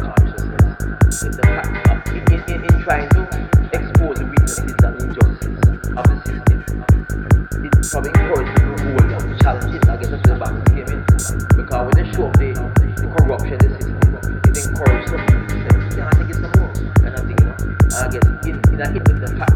consciousness in trying to expose the weaknesses and injustices of the system. Probably people who challenge it get the. Because when they show the corruption in the system, I think it's more. I you I guess in, in, in, in the fact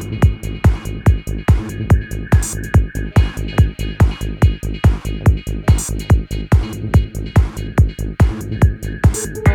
thank you